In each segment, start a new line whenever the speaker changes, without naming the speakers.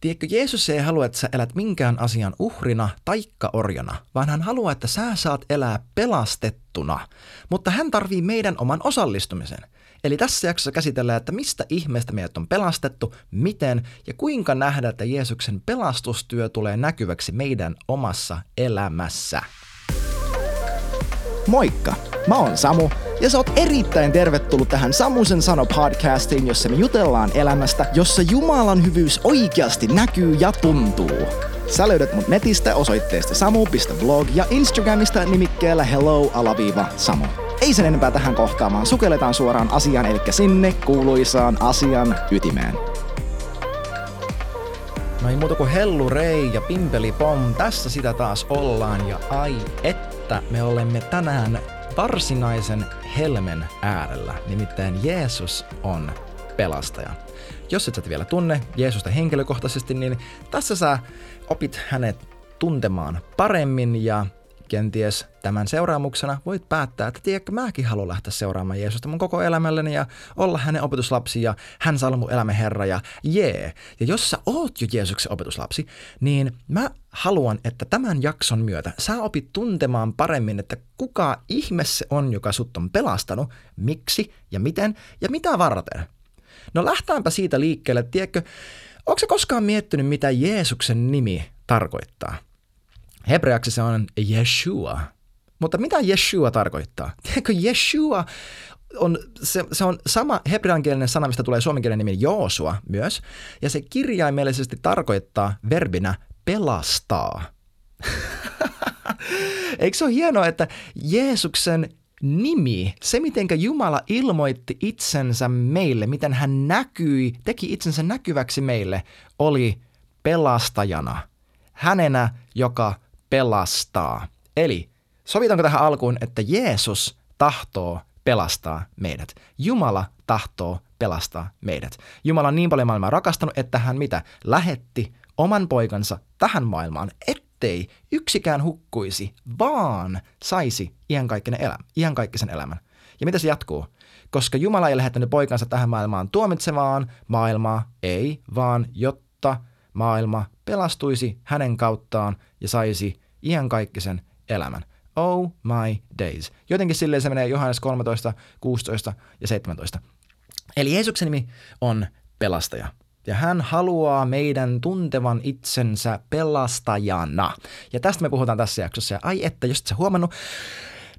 Tiedätkö, Jeesus ei halua, että sä elät minkään asian uhrina taikka orjana, vaan hän haluaa, että sä saat elää pelastettuna. Mutta hän tarvii meidän oman osallistumisen. Eli tässä jaksossa käsitellään, että mistä ihmeestä meidät on pelastettu, miten ja kuinka nähdä, että Jeesuksen pelastustyö tulee näkyväksi meidän omassa elämässä.
Moikka! Mä oon Samu ja sä oot erittäin tervetullut tähän Samusen sano podcastiin, jossa me jutellaan elämästä, jossa Jumalan hyvyys oikeasti näkyy ja tuntuu. Sä löydät mut netistä osoitteesta samu.blog ja Instagramista nimikkeellä hello-samu. Ei sen enempää tähän kohtaamaan, sukelletaan suoraan asiaan, eli sinne kuuluisaan asian ytimeen.
No ei muuta kuin hellu rei ja pimpeli pom, tässä sitä taas ollaan ja ai että me olemme tänään varsinaisen helmen äärellä, nimittäin Jeesus on pelastaja. Jos et sä vielä tunne Jeesusta henkilökohtaisesti, niin tässä sä opit hänet tuntemaan paremmin ja kenties tämän seuraamuksena voit päättää, että tiedätkö, mäkin haluan lähteä seuraamaan Jeesusta mun koko elämälleni ja olla hänen opetuslapsi ja hän saa olla mun elämän herra ja jee. Ja jos sä oot jo Jeesuksen opetuslapsi, niin mä haluan, että tämän jakson myötä sä opit tuntemaan paremmin, että kuka ihme se on, joka sut on pelastanut, miksi ja miten ja mitä varten. No lähtäänpä siitä liikkeelle, tiedätkö, onko se koskaan miettinyt, mitä Jeesuksen nimi tarkoittaa? Hebreaksi se on Yeshua. Mutta mitä Yeshua tarkoittaa? Tiedätkö, Yeshua on, se, se on sama hebreankielinen sana, mistä tulee suomenkielinen nimi Joosua myös, ja se kirjaimellisesti tarkoittaa verbinä pelastaa. Eikö se ole hienoa, että Jeesuksen nimi, se miten Jumala ilmoitti itsensä meille, miten hän näkyi, teki itsensä näkyväksi meille, oli pelastajana. Hänenä, joka pelastaa. Eli sovitaanko tähän alkuun, että Jeesus tahtoo pelastaa meidät. Jumala tahtoo pelastaa meidät. Jumala on niin paljon maailmaa rakastanut, että hän mitä? Lähetti oman poikansa tähän maailmaan, ettei yksikään hukkuisi, vaan saisi iankaikkisen elämän. Iankaikkisen elämän. Ja mitä se jatkuu? Koska Jumala ei lähettänyt poikansa tähän maailmaan tuomitsemaan maailmaa, ei, vaan jotta maailma pelastuisi hänen kauttaan ja saisi iankaikkisen elämän. Oh my days. Jotenkin silleen se menee Johannes 13, 16 ja 17. Eli Jeesuksen nimi on pelastaja. Ja hän haluaa meidän tuntevan itsensä pelastajana. Ja tästä me puhutaan tässä jaksossa. Ja ai että, jos et sä huomannut,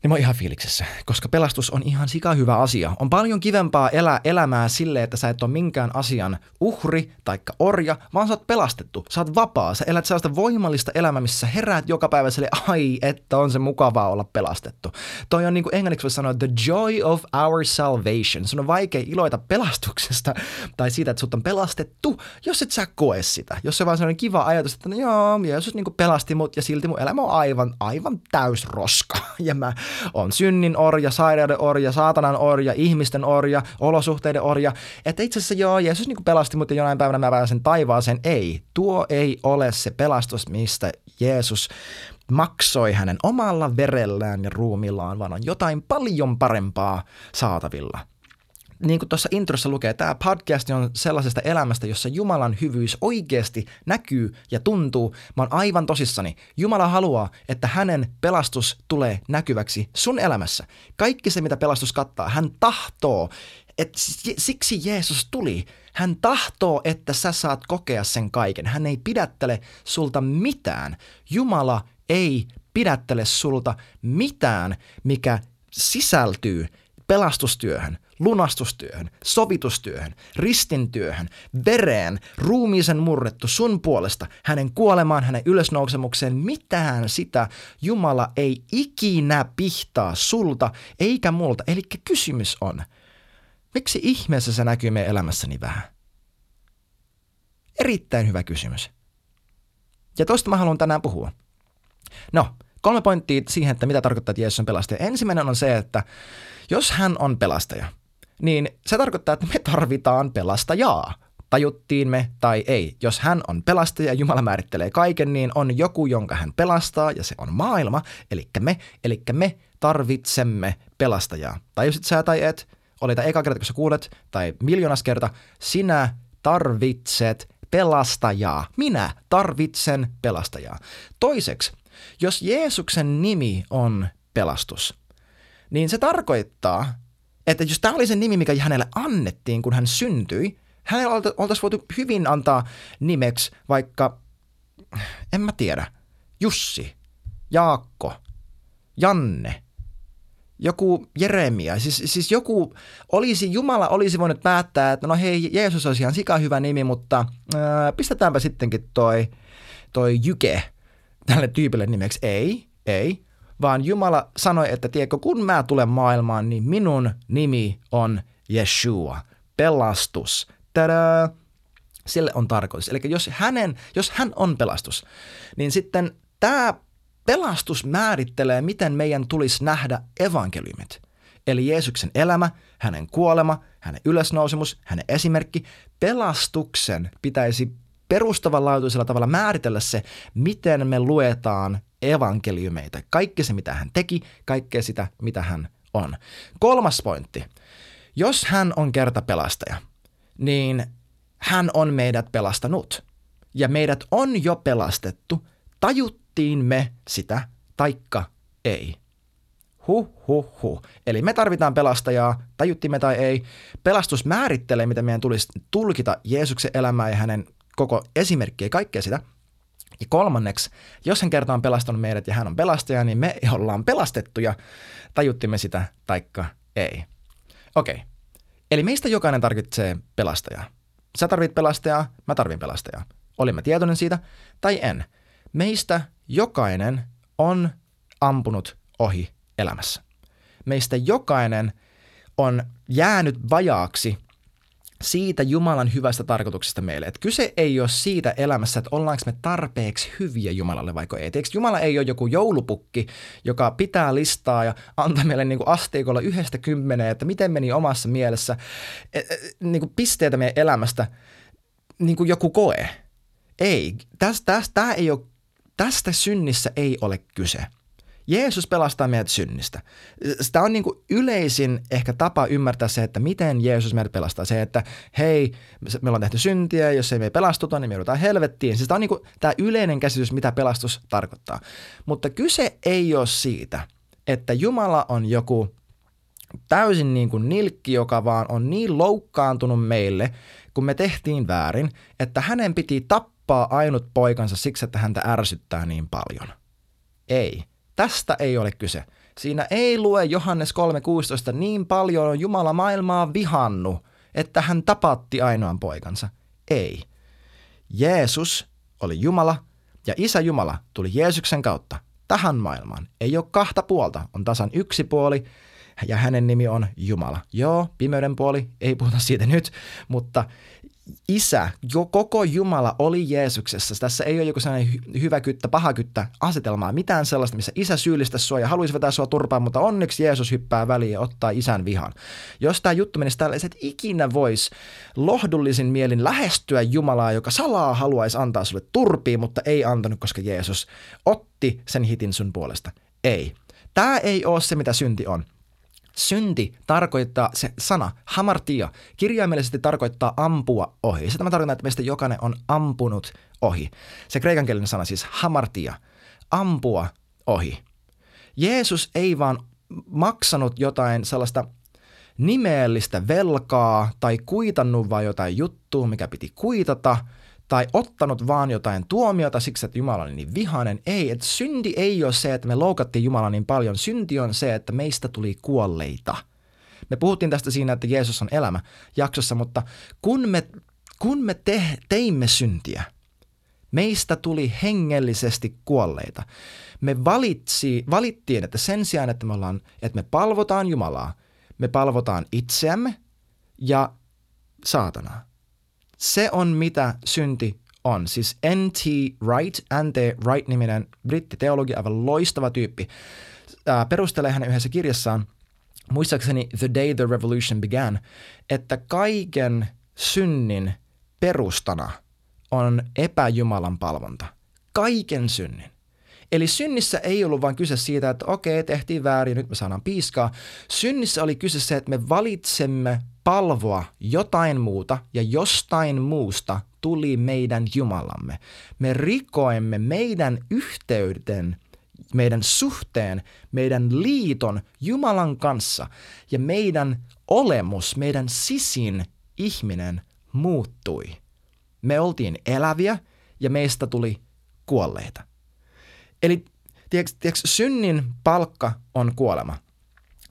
niin mä oon ihan fiiliksessä, koska pelastus on ihan sika hyvä asia. On paljon kivempaa elää elämää sille, että sä et ole minkään asian uhri tai orja, vaan sä oot pelastettu, sä oot vapaa, sä elät sellaista voimallista elämää, missä sä heräät joka päivä sille, ai, että on se mukavaa olla pelastettu. Toi on niin kuin englanniksi voi sanoa, the joy of our salvation. Sun on vaikea iloita pelastuksesta tai siitä, että sut on pelastettu, jos et sä koe sitä. Jos se on vaan sellainen kiva ajatus, että no joo, Jeesus niin pelasti mut ja silti mun elämä on aivan, aivan täys roska. Ja mä on synnin orja, sairauden orja, saatanan orja, ihmisten orja, olosuhteiden orja. Että itse asiassa joo, Jeesus niin pelasti, mutta jonain päivänä mä pääsen taivaaseen. Ei, tuo ei ole se pelastus, mistä Jeesus maksoi hänen omalla verellään ja ruumillaan, vaan on jotain paljon parempaa saatavilla niin kuin tuossa introssa lukee, tämä podcast on sellaisesta elämästä, jossa Jumalan hyvyys oikeasti näkyy ja tuntuu. Mä oon aivan tosissani. Jumala haluaa, että hänen pelastus tulee näkyväksi sun elämässä. Kaikki se, mitä pelastus kattaa, hän tahtoo, että siksi Jeesus tuli. Hän tahtoo, että sä saat kokea sen kaiken. Hän ei pidättele sulta mitään. Jumala ei pidättele sulta mitään, mikä sisältyy pelastustyöhön, lunastustyöhön, sovitustyöhön, ristintyöhön, vereen, ruumiisen murrettu sun puolesta, hänen kuolemaan, hänen ylösnousemukseen, mitään sitä Jumala ei ikinä pihtaa sulta eikä multa. Eli kysymys on, miksi ihmeessä se näkyy meidän elämässäni vähän? Erittäin hyvä kysymys. Ja toista mä haluan tänään puhua. No, kolme pointtia siihen, että mitä tarkoittaa, että Jeesus on pelastaja. Ensimmäinen on se, että jos hän on pelastaja, niin se tarkoittaa, että me tarvitaan pelastajaa. Tajuttiin me tai ei. Jos hän on pelastaja ja Jumala määrittelee kaiken, niin on joku, jonka hän pelastaa ja se on maailma, eli me, eli me tarvitsemme pelastajaa. Et sä tai et, oli tämä eka kerta, kun sä kuulet, tai miljoonas kerta, sinä tarvitset pelastajaa. Minä tarvitsen pelastajaa. Toiseksi, jos Jeesuksen nimi on pelastus, niin se tarkoittaa, että jos tämä oli se nimi, mikä hänelle annettiin, kun hän syntyi, hänellä oltaisiin voitu hyvin antaa nimeksi vaikka, en mä tiedä, Jussi, Jaakko, Janne, joku Jeremia, siis, siis joku olisi, Jumala olisi voinut päättää, että no hei, Jeesus olisi ihan sika hyvä nimi, mutta ää, pistetäänpä sittenkin toi, toi Jyke tälle tyypille nimeksi. Ei, ei, vaan Jumala sanoi, että tiedätkö, kun mä tulen maailmaan, niin minun nimi on Yeshua, pelastus. Tadaa! Sille on tarkoitus. Eli jos, hänen, jos hän on pelastus, niin sitten tämä pelastus määrittelee, miten meidän tulisi nähdä evankeliumit. Eli Jeesuksen elämä, hänen kuolema, hänen ylösnousemus, hänen esimerkki. Pelastuksen pitäisi perustavanlaatuisella tavalla määritellä se, miten me luetaan evankeliumeita. Kaikki se, mitä hän teki, kaikkea sitä, mitä hän on. Kolmas pointti. Jos hän on kerta pelastaja, niin hän on meidät pelastanut. Ja meidät on jo pelastettu, tajuttiin me sitä, taikka ei. Huh, huh, huh. Eli me tarvitaan pelastajaa, tajuttiin me tai ei. Pelastus määrittelee, mitä meidän tulisi tulkita Jeesuksen elämää ja hänen koko esimerkkiä ja kaikkea sitä. Ja kolmanneksi, jos hän kerta on pelastanut meidät ja hän on pelastaja, niin me ollaan pelastettuja, tajuttimme sitä taikka ei. Okei, okay. eli meistä jokainen tarvitsee pelastajaa. Sä tarvit pelastajaa, mä tarvin pelastajaa. Olimme tietoinen siitä tai en. Meistä jokainen on ampunut ohi elämässä. Meistä jokainen on jäänyt vajaaksi siitä Jumalan hyvästä tarkoituksesta meille. Että kyse ei ole siitä elämässä, että ollaanko me tarpeeksi hyviä Jumalalle vai ei. Eikö Jumala ei ole joku joulupukki, joka pitää listaa ja antaa meille niin kuin asteikolla yhdestä kymmeneen, että miten meni omassa mielessä e, e, niin kuin pisteitä meidän elämästä niin kuin joku koe. Ei. Tästä, tästä, ei ole, tästä synnissä ei ole kyse – Jeesus pelastaa meidät synnistä. Sitä on niin kuin yleisin ehkä tapa ymmärtää se, että miten Jeesus meidät pelastaa. Se, että hei, me ollaan tehty syntiä, jos ei me pelastuta, niin me joudutaan helvettiin. Siis tämä on niin kuin tämä yleinen käsitys, mitä pelastus tarkoittaa. Mutta kyse ei ole siitä, että Jumala on joku täysin niin kuin nilkki, joka vaan on niin loukkaantunut meille, kun me tehtiin väärin, että hänen piti tappaa ainut poikansa siksi, että häntä ärsyttää niin paljon. Ei. Tästä ei ole kyse. Siinä ei lue Johannes 3.16 niin paljon on Jumala maailmaa vihannut, että hän tapatti ainoan poikansa. Ei. Jeesus oli Jumala ja Isä Jumala tuli Jeesuksen kautta tähän maailmaan. Ei ole kahta puolta, on tasan yksi puoli ja hänen nimi on Jumala. Joo, pimeyden puoli, ei puhuta siitä nyt, mutta isä, jo koko Jumala oli Jeesuksessa. Tässä ei ole joku sellainen hyvä kyttä, paha kyttä asetelmaa, mitään sellaista, missä isä syyllistä sua ja haluaisi vetää sua turpaan, mutta onneksi Jeesus hyppää väliin ja ottaa isän vihan. Jos tämä juttu menisi tällä, että ikinä voisi lohdullisin mielin lähestyä Jumalaa, joka salaa haluaisi antaa sulle turpiin, mutta ei antanut, koska Jeesus otti sen hitin sun puolesta. Ei. Tämä ei ole se, mitä synti on. Synti tarkoittaa, se sana hamartia kirjaimellisesti tarkoittaa ampua ohi. Sitä mä tarkoitan, että meistä jokainen on ampunut ohi. Se kreikankielinen sana siis hamartia, ampua ohi. Jeesus ei vaan maksanut jotain sellaista nimeellistä velkaa tai kuitannut vaan jotain juttua, mikä piti kuitata – tai ottanut vaan jotain tuomiota siksi, että Jumala oli niin vihainen. Ei, että synti ei ole se, että me loukattiin Jumala niin paljon. Synti on se, että meistä tuli kuolleita. Me puhuttiin tästä siinä, että Jeesus on elämä jaksossa, mutta kun me, kun me te, teimme syntiä, meistä tuli hengellisesti kuolleita. Me valitsi, valittiin, että sen sijaan, että me, ollaan, että me palvotaan Jumalaa, me palvotaan itseämme ja saatanaa. Se on mitä synti on. Siis N.T. Wright, N.T. Wright-niminen brittiteologi, aivan loistava tyyppi, ää, perustelee hänen yhdessä kirjassaan, muistaakseni The Day the Revolution Began, että kaiken synnin perustana on epäjumalan palvonta. Kaiken synnin. Eli synnissä ei ollut vain kyse siitä, että okei, tehtiin väärin, nyt me saadaan piiskaa. Synnissä oli kyse se, että me valitsemme palvoa jotain muuta ja jostain muusta tuli meidän Jumalamme. Me rikoimme meidän yhteyden, meidän suhteen, meidän liiton Jumalan kanssa ja meidän olemus, meidän sisin ihminen muuttui. Me oltiin eläviä ja meistä tuli kuolleita. Eli tiedätkö, tiedätkö, synnin palkka on kuolema.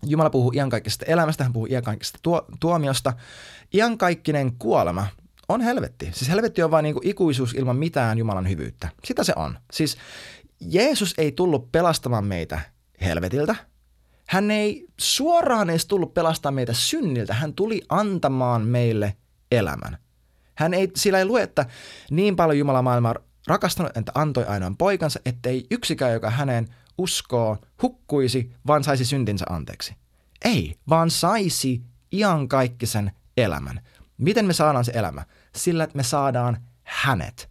Jumala puhuu iankaikkisesta elämästä, hän puhuu iankaikkisesta tuo, tuomiosta. Iankaikkinen kuolema on helvetti. Siis helvetti on vain niin ikuisuus ilman mitään Jumalan hyvyyttä. Sitä se on. Siis Jeesus ei tullut pelastamaan meitä helvetiltä. Hän ei suoraan edes tullut pelastamaan meitä synniltä. Hän tuli antamaan meille elämän. Hän ei, sillä ei lue, että niin paljon Jumala maailmaa rakastanut, että antoi ainoan poikansa, ettei yksikään, joka hänen uskoo, hukkuisi, vaan saisi syntinsä anteeksi. Ei, vaan saisi iankaikkisen elämän. Miten me saadaan se elämä? Sillä, että me saadaan hänet.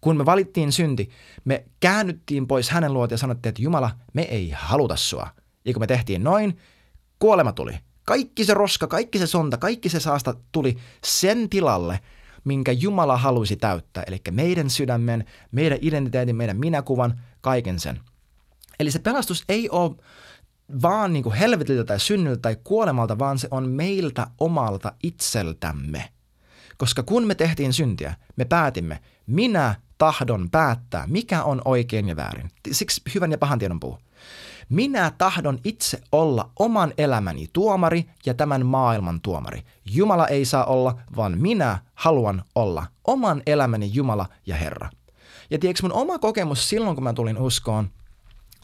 Kun me valittiin synti, me käännyttiin pois hänen luota ja sanottiin, että Jumala, me ei haluta sua. Ja kun me tehtiin noin, kuolema tuli. Kaikki se roska, kaikki se sonta, kaikki se saasta tuli sen tilalle, minkä Jumala halusi täyttää. Eli meidän sydämen, meidän identiteetin, meidän minäkuvan, kaiken sen. Eli se pelastus ei ole vaan niin kuin helvetiltä tai synnyltä tai kuolemalta, vaan se on meiltä omalta itseltämme. Koska kun me tehtiin syntiä, me päätimme, minä tahdon päättää, mikä on oikein ja väärin. Siksi hyvän ja pahan tiedon puu. Minä tahdon itse olla oman elämäni tuomari ja tämän maailman tuomari. Jumala ei saa olla, vaan minä haluan olla oman elämäni Jumala ja Herra. Ja tiedätkö mun oma kokemus silloin, kun mä tulin uskoon,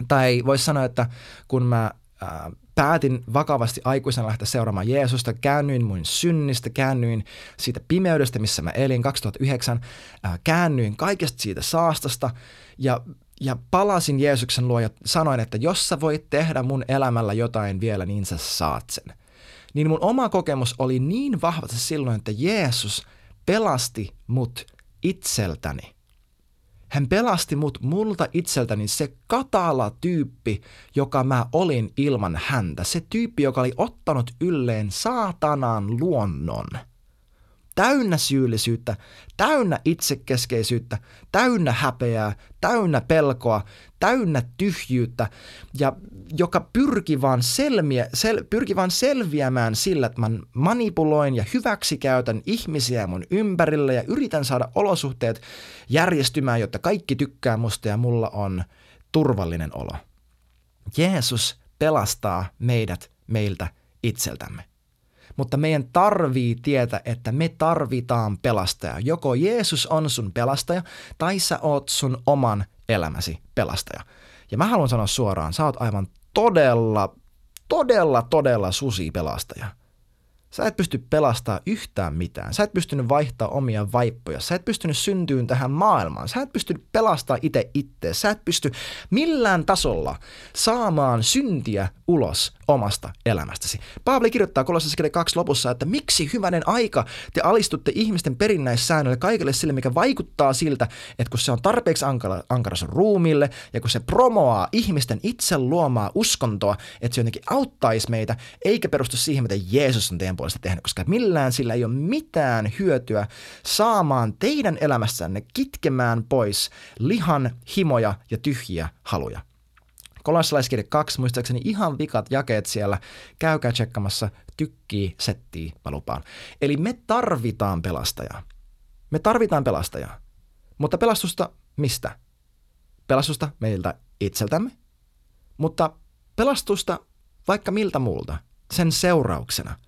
tai voisi sanoa, että kun mä ää, päätin vakavasti aikuisena lähteä seuraamaan Jeesusta, käännyin mun synnistä, käännyin siitä pimeydestä, missä mä elin 2009, ää, käännyin kaikesta siitä saastasta ja, ja palasin Jeesuksen luo ja sanoin, että jos sä voit tehdä mun elämällä jotain vielä, niin sä saat sen. Niin mun oma kokemus oli niin vahvasti silloin, että Jeesus pelasti mut itseltäni – hän pelasti mut multa itseltäni se katala tyyppi, joka mä olin ilman häntä. Se tyyppi, joka oli ottanut ylleen saatanan luonnon – täynnä syyllisyyttä, täynnä itsekeskeisyyttä, täynnä häpeää, täynnä pelkoa, täynnä tyhjyyttä ja joka pyrki vaan, selmiä, sel, pyrki vaan selviämään sillä, että mä manipuloin ja hyväksikäytän ihmisiä mun ympärillä ja yritän saada olosuhteet järjestymään, jotta kaikki tykkää musta ja mulla on turvallinen olo. Jeesus pelastaa meidät meiltä itseltämme mutta meidän tarvii tietää, että me tarvitaan pelastaja. Joko Jeesus on sun pelastaja, tai sä oot sun oman elämäsi pelastaja. Ja mä haluan sanoa suoraan, sä oot aivan todella, todella, todella susi pelastaja – Sä et pysty pelastaa yhtään mitään. Sä et pystynyt vaihtaa omia vaippoja. Sä et pystynyt syntyyn tähän maailmaan. Sä et pysty pelastaa itse itse. Sä et pysty millään tasolla saamaan syntiä ulos omasta elämästäsi. Paavali kirjoittaa Kolossassa 2 lopussa, että miksi hyvänen aika te alistutte ihmisten perinnäissäännölle kaikille sille, mikä vaikuttaa siltä, että kun se on tarpeeksi ankara, ankara sun ruumille ja kun se promoaa ihmisten itse luomaa uskontoa, että se jotenkin auttaisi meitä, eikä perustu siihen, mitä Jeesus on teidän puolesta tehnyt, koska millään sillä ei ole mitään hyötyä saamaan teidän elämässänne kitkemään pois lihan himoja ja tyhjiä haluja. Kolossalaiskirja 2, muistaakseni ihan vikat jakeet siellä. Käykää tsekkamassa, tykkii, settii, mä lupaan. Eli me tarvitaan pelastajaa. Me tarvitaan pelastajaa. Mutta pelastusta mistä? Pelastusta meiltä itseltämme, mutta pelastusta vaikka miltä muulta, sen seurauksena.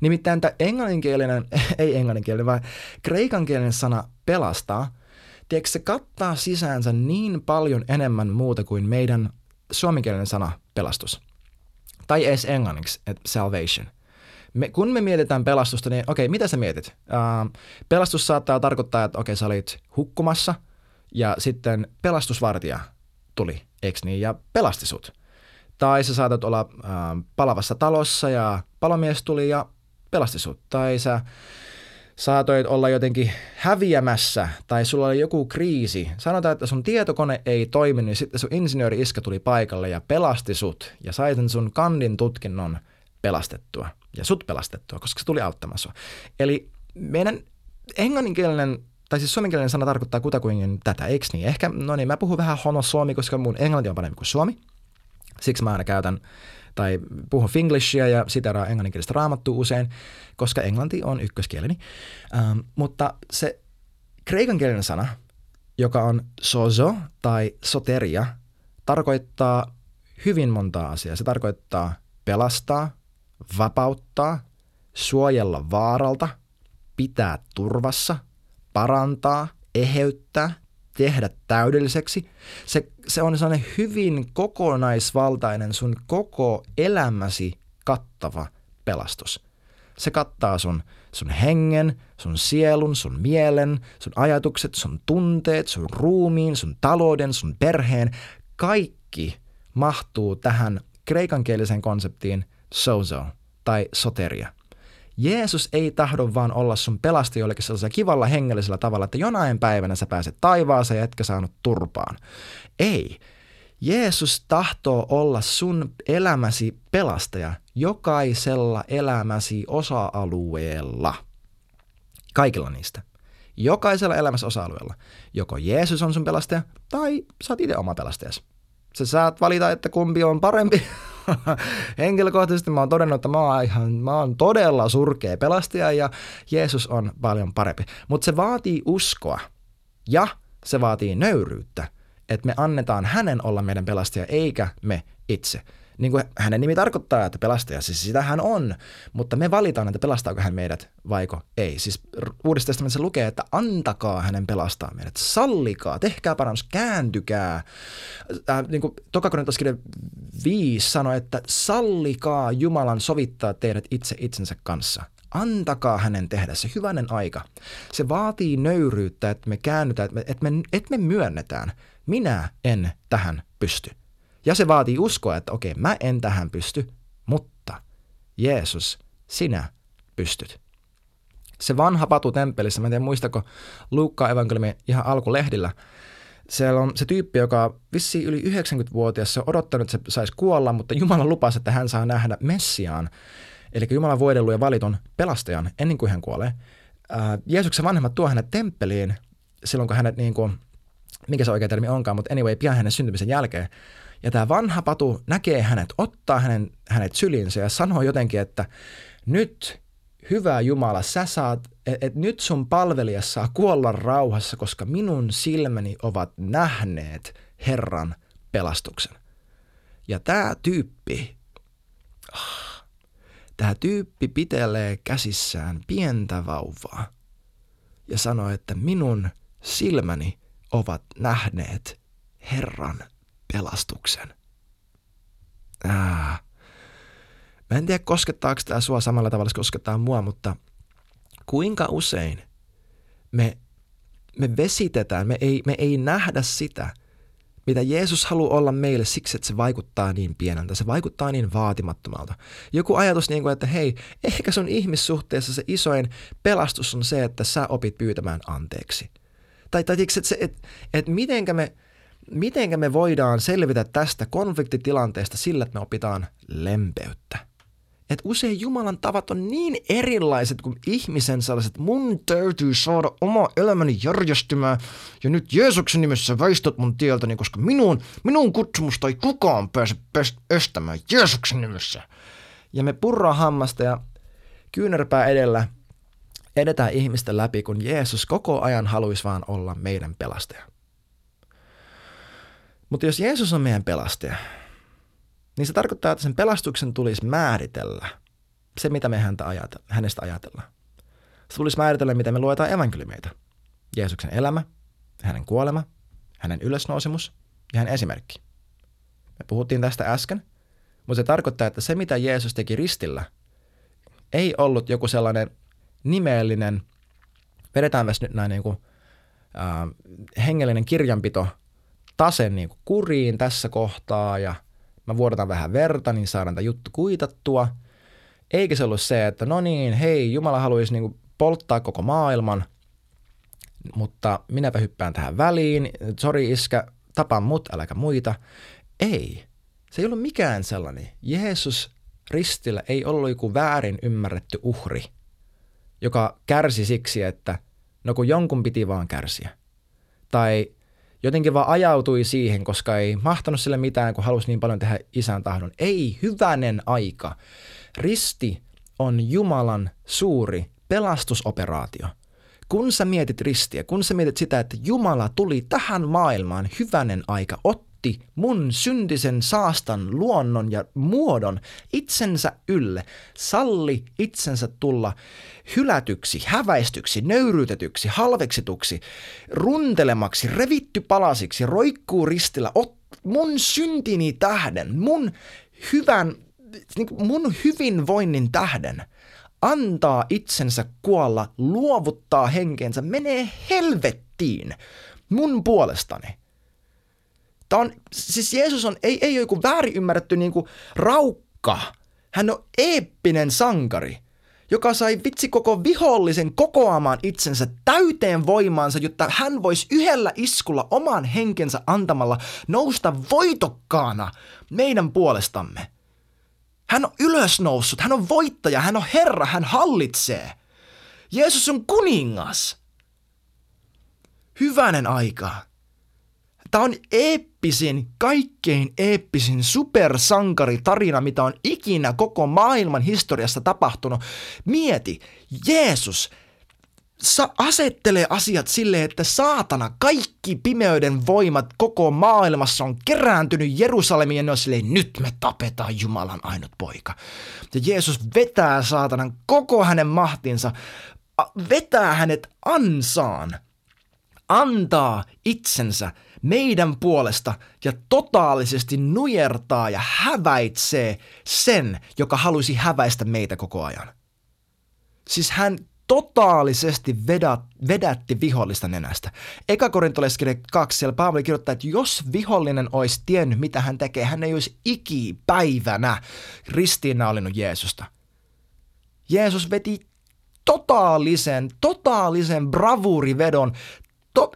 Nimittäin tämä englanninkielinen, ei englanninkielinen, vaan kreikankielinen sana pelastaa, tiedätkö, se kattaa sisäänsä niin paljon enemmän muuta kuin meidän suomenkielinen sana pelastus. Tai edes englanniksi, että salvation. Me, kun me mietitään pelastusta, niin okei, okay, mitä sä mietit? Uh, pelastus saattaa tarkoittaa, että okei, okay, sä olit hukkumassa ja sitten pelastusvartija tuli, eikö niin, ja pelasti sut. Tai sä saatat olla uh, palavassa talossa ja palomies tuli ja pelasti sut. Tai sä saatoit olla jotenkin häviämässä tai sulla oli joku kriisi. Sanotaan, että sun tietokone ei toimi, niin sitten sun insinööri-iskä tuli paikalle ja pelasti sut ja sai sen sun kandin tutkinnon pelastettua ja sut pelastettua, koska se tuli auttamaan sua. Eli meidän englanninkielinen tai siis suomenkielinen sana tarkoittaa kutakuinkin tätä, eikö niin? Ehkä, no niin, mä puhun vähän hono suomi, koska mun englanti on parempi kuin suomi. Siksi mä aina käytän tai puhun finglishia ja siteraa englanninkielistä raamattua usein, koska englanti on ykköskieleni. Ähm, mutta se kreikankielinen sana, joka on sozo tai soteria, tarkoittaa hyvin montaa asiaa. Se tarkoittaa pelastaa, vapauttaa, suojella vaaralta, pitää turvassa, parantaa, eheyttää, tehdä täydelliseksi. Se, se on sellainen hyvin kokonaisvaltainen sun koko elämäsi kattava pelastus. Se kattaa sun, sun hengen, sun sielun, sun mielen, sun ajatukset, sun tunteet, sun ruumiin, sun talouden, sun perheen. Kaikki mahtuu tähän kreikankielisen konseptiin sozo tai soteria – Jeesus ei tahdo vaan olla sun pelastaja jollekin sellaisella kivalla hengellisellä tavalla, että jonain päivänä sä pääset taivaaseen ja etkä saanut turpaan. Ei. Jeesus tahtoo olla sun elämäsi pelastaja jokaisella elämäsi osa-alueella. Kaikilla niistä. Jokaisella elämässä osa-alueella. Joko Jeesus on sun pelastaja tai sä oot itse oma pelastajasi. Sä saat valita, että kumpi on parempi. Henkilökohtaisesti mä oon todennut, että mä oon, ihan, mä oon todella surkea pelastaja ja Jeesus on paljon parempi. Mutta se vaatii uskoa ja se vaatii nöyryyttä, että me annetaan hänen olla meidän pelastaja eikä me itse niin kuin hänen nimi tarkoittaa, että pelastaja, siis sitä hän on, mutta me valitaan, että pelastaako hän meidät vaiko ei. Siis Uudessa testamentissa lukee, että antakaa hänen pelastaa meidät, sallikaa, tehkää parannus, kääntykää. Äh, niin kuin Toka 5 sanoi, että sallikaa Jumalan sovittaa teidät itse itsensä kanssa. Antakaa hänen tehdä se hyvänen aika. Se vaatii nöyryyttä, että me käännytään, että me, että me myönnetään. Minä en tähän pysty. Ja se vaatii uskoa, että okei, mä en tähän pysty, mutta Jeesus, sinä pystyt. Se vanha patu temppelissä, mä en tiedä muistako Luukka evankeliumi ihan alkulehdillä, siellä on se tyyppi, joka vissi yli 90-vuotias, se on odottanut, että se saisi kuolla, mutta Jumala lupasi, että hän saa nähdä Messiaan, eli Jumalan voidellut ja valitun pelastajan ennen kuin hän kuolee. Jeesuksen vanhemmat tuo hänet temppeliin silloin, kun hänet, niin kuin, mikä se oikea termi onkaan, mutta anyway, pian hänen syntymisen jälkeen. Ja tämä vanha patu näkee hänet, ottaa hänen, hänet sylinsä ja sanoo jotenkin, että nyt hyvä Jumala, sä saat, että et nyt sun palvelijas saa kuolla rauhassa, koska minun silmäni ovat nähneet Herran pelastuksen. Ja tämä tyyppi, ah, tämä tyyppi pitelee käsissään pientä vauvaa ja sanoo, että minun silmäni ovat nähneet Herran pelastuksen. Ää. Mä en tiedä, koskettaako tämä sua samalla tavalla, se koskettaa mua, mutta kuinka usein me, me vesitetään, me ei, me ei nähdä sitä, mitä Jeesus haluaa olla meille siksi, että se vaikuttaa niin pieneltä, se vaikuttaa niin vaatimattomalta. Joku ajatus niin kuin, että hei, ehkä sun ihmissuhteessa se isoin pelastus on se, että sä opit pyytämään anteeksi. Tai, tai että, että, että, että mitenkä me, mitenkä me voidaan selvitä tästä konfliktitilanteesta sillä, että me opitaan lempeyttä. Et usein Jumalan tavat on niin erilaiset kuin ihmisen sellaiset, mun täytyy saada oma elämäni järjestymään ja nyt Jeesuksen nimessä väistät mun tieltäni, koska minun, minun kutsumusta ei kukaan pääse estämään Jeesuksen nimessä. Ja me purraa hammasta ja kyynärpää edellä edetään ihmisten läpi, kun Jeesus koko ajan haluaisi vaan olla meidän pelastaja. Mutta jos Jeesus on meidän pelastaja, niin se tarkoittaa, että sen pelastuksen tulisi määritellä se, mitä me häntä ajatella, hänestä ajatellaan. Se tulisi määritellä, miten me luetaan evankeliumeita. Jeesuksen elämä, hänen kuolema, hänen ylösnousemus ja hänen esimerkki. Me puhuttiin tästä äsken, mutta se tarkoittaa, että se, mitä Jeesus teki ristillä, ei ollut joku sellainen nimellinen, vedetäänpäs nyt näin niin kuin, äh, hengellinen kirjanpito tase niin kuin kuriin tässä kohtaa ja mä vuodatan vähän verta, niin saadaan tämä juttu kuitattua. Eikä se ollut se, että no niin, hei, Jumala haluaisi niin kuin polttaa koko maailman, mutta minäpä hyppään tähän väliin, sori iskä, tapaan mut, äläkä muita. Ei, se ei ollut mikään sellainen. Jeesus ristillä ei ollut joku väärin ymmärretty uhri, joka kärsi siksi, että No kun jonkun piti vaan kärsiä. Tai jotenkin vaan ajautui siihen, koska ei mahtanut sille mitään, kun halusi niin paljon tehdä isän tahdon. Ei, hyvänen aika. Risti on Jumalan suuri pelastusoperaatio. Kun sä mietit ristiä, kun sä mietit sitä, että Jumala tuli tähän maailmaan hyvänen aika, otti mun syntisen saastan luonnon ja muodon itsensä ylle, salli itsensä tulla hylätyksi, häväistyksi, nöyryytetyksi, halveksituksi, runtelemaksi, revitty palasiksi, roikkuu ristillä, ot, mun syntini tähden, mun hyvän, niin mun hyvinvoinnin tähden, antaa itsensä kuolla, luovuttaa henkensä, menee helvettiin mun puolestani. Tämä on, siis Jeesus on, ei, ei ole joku väärin ymmärretty niin kuin raukka. Hän on eeppinen sankari, joka sai vitsi koko vihollisen kokoamaan itsensä täyteen voimaansa, jotta hän voisi yhdellä iskulla oman henkensä antamalla nousta voitokkaana meidän puolestamme. Hän on ylösnoussut, hän on voittaja, hän on Herra, hän hallitsee. Jeesus on kuningas. Hyvänen aika. Tämä on eeppisin, kaikkein eeppisin supersankaritarina, mitä on ikinä koko maailman historiassa tapahtunut. Mieti, Jeesus sa- asettelee asiat silleen, että saatana, kaikki pimeyden voimat koko maailmassa on kerääntynyt Jerusalemiin ja ne on silleen, nyt me tapetaan Jumalan ainut poika. Ja Jeesus vetää saatanan koko hänen mahtinsa, vetää hänet ansaan, antaa itsensä meidän puolesta ja totaalisesti nujertaa ja häväitsee sen, joka halusi häväistä meitä koko ajan. Siis hän totaalisesti vedät, vedätti vihollista nenästä. Eka korintolaiskirja 2, siellä Paavali kirjoittaa, että jos vihollinen olisi tiennyt, mitä hän tekee, hän ei olisi ikipäivänä ristiinnaulinut Jeesusta. Jeesus veti totaalisen, totaalisen bravurivedon, to,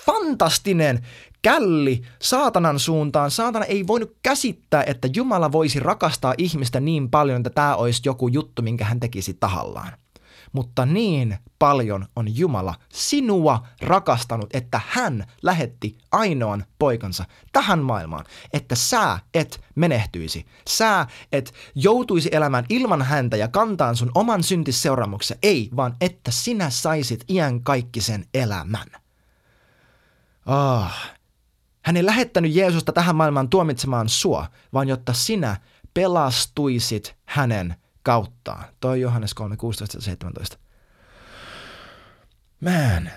fantastinen källi saatanan suuntaan. Saatana ei voinut käsittää, että Jumala voisi rakastaa ihmistä niin paljon, että tämä olisi joku juttu, minkä hän tekisi tahallaan mutta niin paljon on Jumala sinua rakastanut, että hän lähetti ainoan poikansa tähän maailmaan, että sä et menehtyisi. Sä et joutuisi elämään ilman häntä ja kantaan sun oman syntisseuraamuksen. Ei, vaan että sinä saisit iän kaikkisen elämän. Ah. Hän ei lähettänyt Jeesusta tähän maailmaan tuomitsemaan sua, vaan jotta sinä pelastuisit hänen kauttaan. Toi Johannes 3, 16 17. Man.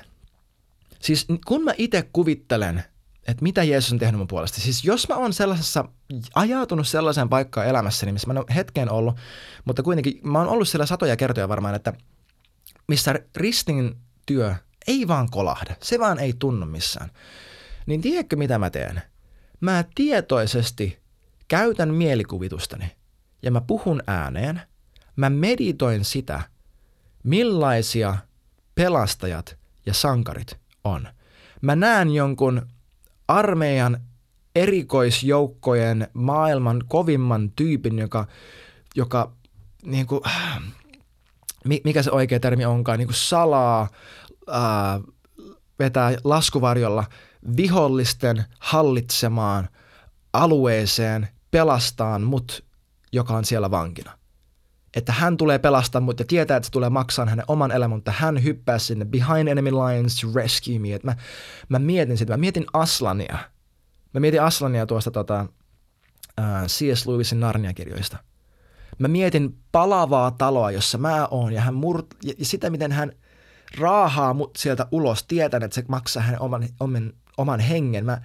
Siis kun mä itse kuvittelen, että mitä Jeesus on tehnyt mun puolesta. Siis jos mä oon sellaisessa, ajautunut sellaiseen paikkaan elämässäni, missä mä en ole hetken ollut, mutta kuitenkin mä oon ollut siellä satoja kertoja varmaan, että missä ristin työ ei vaan kolahda, se vaan ei tunnu missään. Niin tiedätkö mitä mä teen? Mä tietoisesti käytän mielikuvitustani ja mä puhun ääneen mä meditoin sitä, millaisia pelastajat ja sankarit on. Mä näen jonkun armeijan erikoisjoukkojen maailman kovimman tyypin, joka, joka niin kuin, mikä se oikea termi onkaan, niin kuin salaa ää, vetää laskuvarjolla vihollisten hallitsemaan alueeseen pelastaan mut, joka on siellä vankina että hän tulee pelastaa mut ja tietää, että se tulee maksaa hänen oman elämän, mutta hän hyppää sinne behind enemy lines to rescue me. Mä, mä mietin sitä, mä mietin Aslania. Mä mietin Aslania tuosta tota, uh, C.S. Lewisin Narnia-kirjoista. Mä mietin palavaa taloa, jossa mä oon ja, hän murt, ja, ja sitä, miten hän raahaa mut sieltä ulos, tietän, että se maksaa hänen oman, oman, oman hengen. Mä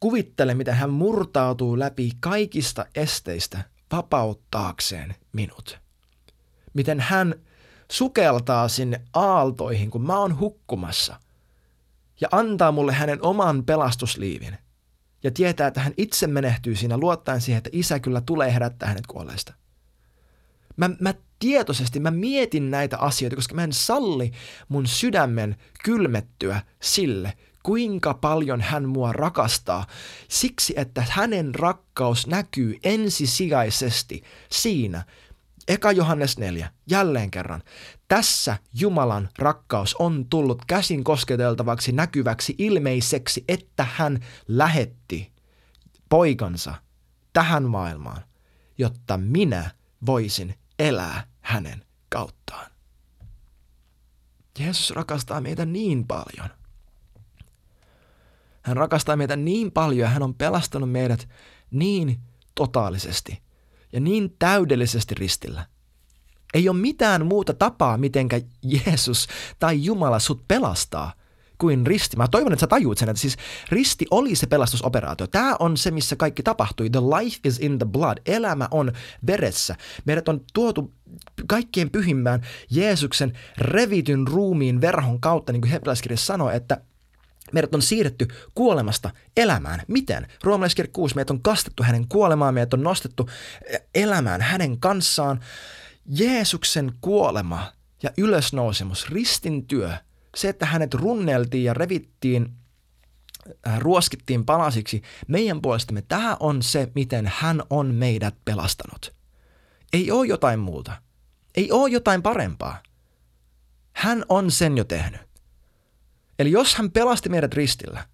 kuvittelen, miten hän murtautuu läpi kaikista esteistä vapauttaakseen minut. Miten hän sukeltaa sinne aaltoihin, kun mä oon hukkumassa, ja antaa mulle hänen oman pelastusliivin. Ja tietää, että hän itse menehtyy siinä luottaen siihen, että isä kyllä tulee herättää hänet kuolleista. Mä, mä tietoisesti, mä mietin näitä asioita, koska mä en salli mun sydämen kylmettyä sille, kuinka paljon hän mua rakastaa, siksi että hänen rakkaus näkyy ensisijaisesti siinä, Eka Johannes 4, jälleen kerran. Tässä Jumalan rakkaus on tullut käsin kosketeltavaksi, näkyväksi, ilmeiseksi, että hän lähetti poikansa tähän maailmaan, jotta minä voisin elää hänen kauttaan. Jeesus rakastaa meitä niin paljon. Hän rakastaa meitä niin paljon ja hän on pelastanut meidät niin totaalisesti ja niin täydellisesti ristillä. Ei ole mitään muuta tapaa, mitenkä Jeesus tai Jumala sut pelastaa kuin risti. Mä toivon, että sä tajuut sen, että siis risti oli se pelastusoperaatio. Tämä on se, missä kaikki tapahtui. The life is in the blood. Elämä on veressä. Meidät on tuotu kaikkien pyhimmään Jeesuksen revityn ruumiin verhon kautta, niin kuin hebrealaiskirja sanoo, että Meidät on siirretty kuolemasta elämään. Miten? Roomalaiskirja 6. Meidät on kastettu hänen kuolemaan, meidät on nostettu elämään hänen kanssaan. Jeesuksen kuolema ja ylösnousemus, ristin työ, se, että hänet runneltiin ja revittiin, äh, ruoskittiin palasiksi meidän puolestamme, tämä on se, miten hän on meidät pelastanut. Ei ole jotain muuta. Ei ole jotain parempaa. Hän on sen jo tehnyt. Eli jos hän pelasti meidät ristillä,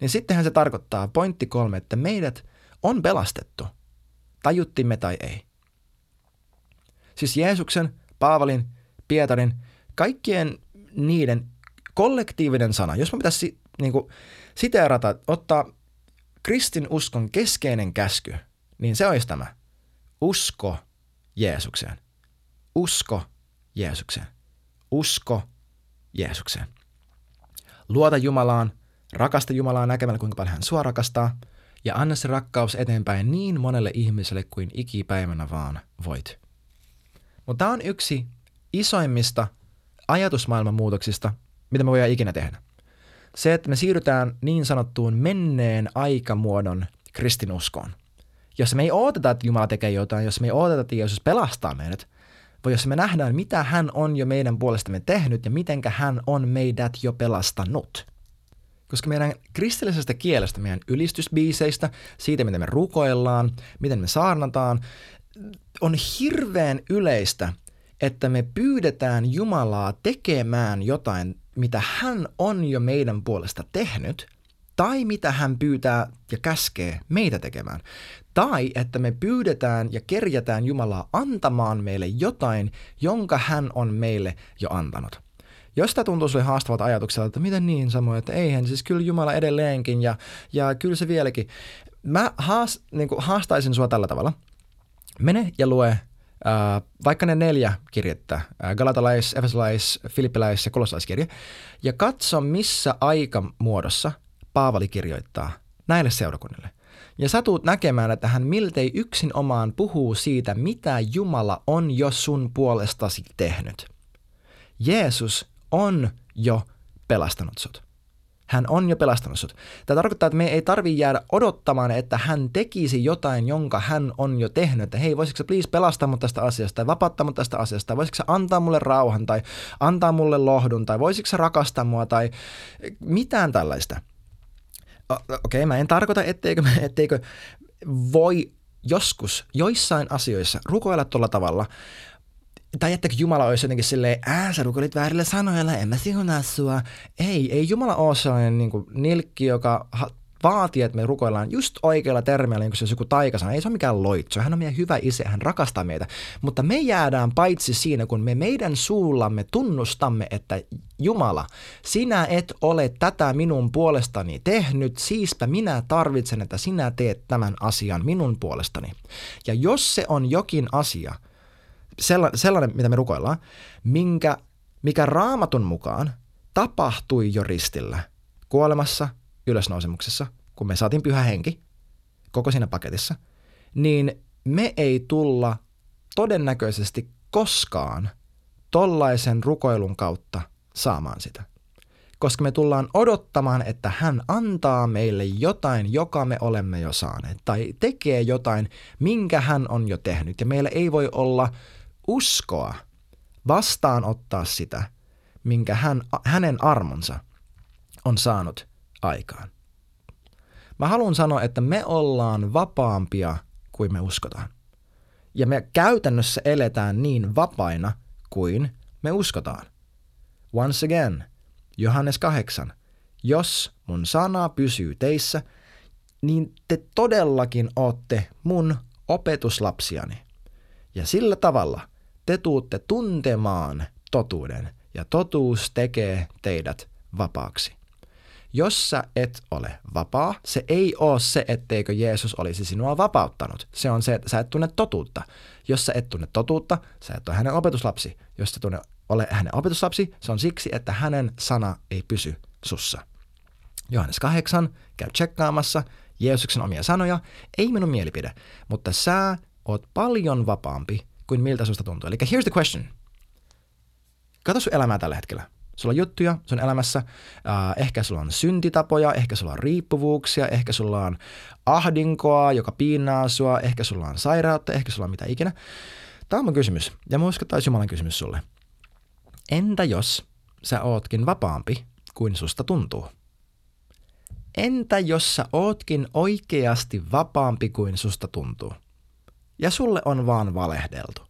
niin sittenhän se tarkoittaa pointti kolme, että meidät on pelastettu, tajuttimme tai ei. Siis Jeesuksen, Paavalin, Pietarin, kaikkien niiden kollektiivinen sana, jos mä pitäisi niin kuin, siteerata, ottaa kristin uskon keskeinen käsky, niin se olisi tämä. Usko Jeesukseen. Usko Jeesukseen. Usko Jeesukseen. Luota Jumalaan, rakasta Jumalaa näkemällä, kuinka paljon hän sua rakastaa, ja anna se rakkaus eteenpäin niin monelle ihmiselle kuin ikipäivänä vaan voit. Mutta tämä on yksi isoimmista ajatusmaailman muutoksista, mitä me voidaan ikinä tehdä. Se, että me siirrytään niin sanottuun menneen aikamuodon kristinuskoon. Jos me ei odoteta, että Jumala tekee jotain, jos me ei odoteta, että Jeesus pelastaa meidät, vaan jos me nähdään, mitä hän on jo meidän puolestamme tehnyt ja mitenkä hän on meidät jo pelastanut. Koska meidän kristillisestä kielestä, meidän ylistysbiiseistä, siitä miten me rukoillaan, miten me saarnataan, on hirveän yleistä, että me pyydetään Jumalaa tekemään jotain, mitä hän on jo meidän puolesta tehnyt, tai mitä hän pyytää ja käskee meitä tekemään. Tai että me pyydetään ja kerjätään Jumalaa antamaan meille jotain, jonka hän on meille jo antanut. Jos tämä tuntuu sulle haastavalta ajatukselta, että miten niin samoin, että eihän siis kyllä Jumala edelleenkin ja, ja kyllä se vieläkin. Mä haas, niin haastaisin sua tällä tavalla. Mene ja lue Äh, vaikka ne neljä kirjettä, äh, Galatalais, Efesolais, Filippiläis ja Kolossalaiskirja, ja katso missä aikamuodossa Paavali kirjoittaa näille seurakunnille. Ja sä tuut näkemään, että hän miltei yksin omaan puhuu siitä, mitä Jumala on jo sun puolestasi tehnyt. Jeesus on jo pelastanut sut. Hän on jo pelastanut sut. Tämä tarkoittaa, että me ei tarvi jäädä odottamaan, että hän tekisi jotain, jonka hän on jo tehnyt. Että hei, voisitko sä please pelastaa mut tästä asiasta tai vapauttaa mut tästä asiasta tai voisitko sä antaa mulle rauhan tai antaa mulle lohdun tai voisitko sä rakastaa mua tai mitään tällaista. Okei, okay, mä en tarkoita, etteikö, etteikö voi joskus joissain asioissa rukoilla tuolla tavalla, tai että Jumala olisi jotenkin silleen, ää sä rukoilit väärillä sanoilla, en mä siunaa sua. Ei, ei Jumala ole sellainen niin kuin, nilkki, joka vaatii, että me rukoillaan just oikealla termeillä, niin se olisi joku taikasana. Ei se ole mikään loitsu. Hän on meidän hyvä isä, hän rakastaa meitä. Mutta me jäädään paitsi siinä, kun me meidän suullamme tunnustamme, että Jumala, sinä et ole tätä minun puolestani tehnyt, siispä minä tarvitsen, että sinä teet tämän asian minun puolestani. Ja jos se on jokin asia, sellainen, mitä me rukoillaan, minkä, mikä raamatun mukaan tapahtui jo ristillä, kuolemassa, ylösnousemuksessa, kun me saatiin pyhä henki koko siinä paketissa, niin me ei tulla todennäköisesti koskaan tollaisen rukoilun kautta saamaan sitä. Koska me tullaan odottamaan, että hän antaa meille jotain, joka me olemme jo saaneet, tai tekee jotain, minkä hän on jo tehnyt. Ja meillä ei voi olla uskoa vastaanottaa sitä, minkä hän, hänen armonsa on saanut aikaan. Mä haluan sanoa, että me ollaan vapaampia kuin me uskotaan. Ja me käytännössä eletään niin vapaina kuin me uskotaan. Once again, Johannes 8. Jos mun sana pysyy teissä, niin te todellakin ootte mun opetuslapsiani. Ja sillä tavalla te tuutte tuntemaan totuuden, ja totuus tekee teidät vapaaksi. Jos sä et ole vapaa, se ei ole se, etteikö Jeesus olisi sinua vapauttanut. Se on se, että sä et tunne totuutta. Jos sä et tunne totuutta, sä et ole hänen opetuslapsi. Jos sä tunne ole hänen opetuslapsi, se on siksi, että hänen sana ei pysy sussa. Johannes 8, käy tsekkaamassa Jeesuksen omia sanoja, ei minun mielipide, mutta sä oot paljon vapaampi kuin miltä susta tuntuu. Eli here's the question. Kato sun elämää tällä hetkellä. Sulla on juttuja sun elämässä, ehkä sulla on syntitapoja, ehkä sulla on riippuvuuksia, ehkä sulla on ahdinkoa, joka piinaa sua, ehkä sulla on sairautta, ehkä sulla on mitä ikinä. Tämä on mun kysymys, ja mä uskon, Jumalan kysymys sulle. Entä jos sä ootkin vapaampi kuin susta tuntuu? Entä jos sä ootkin oikeasti vapaampi kuin susta tuntuu? Ja sulle on vaan valehdeltu.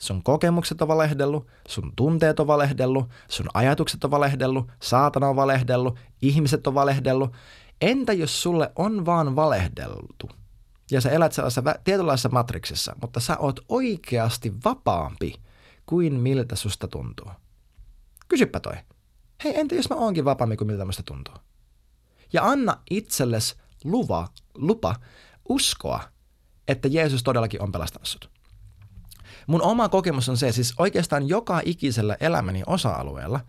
Sun kokemukset on valehdellut, sun tunteet on valehdellut, sun ajatukset on valehdellut, saatana on valehdellut, ihmiset on valehdellut. Entä jos sulle on vaan valehdeltu? Ja sä elät sellaisessa tietynlaisessa matriksissa, mutta sä oot oikeasti vapaampi kuin miltä susta tuntuu. Kysypä toi. Hei, entä jos mä oonkin vapaampi kuin miltä musta tuntuu? Ja anna itsellesi luva, lupa uskoa, että Jeesus todellakin on pelastanut sut. Mun oma kokemus on se, siis oikeastaan joka ikisellä elämäni osa-alueella,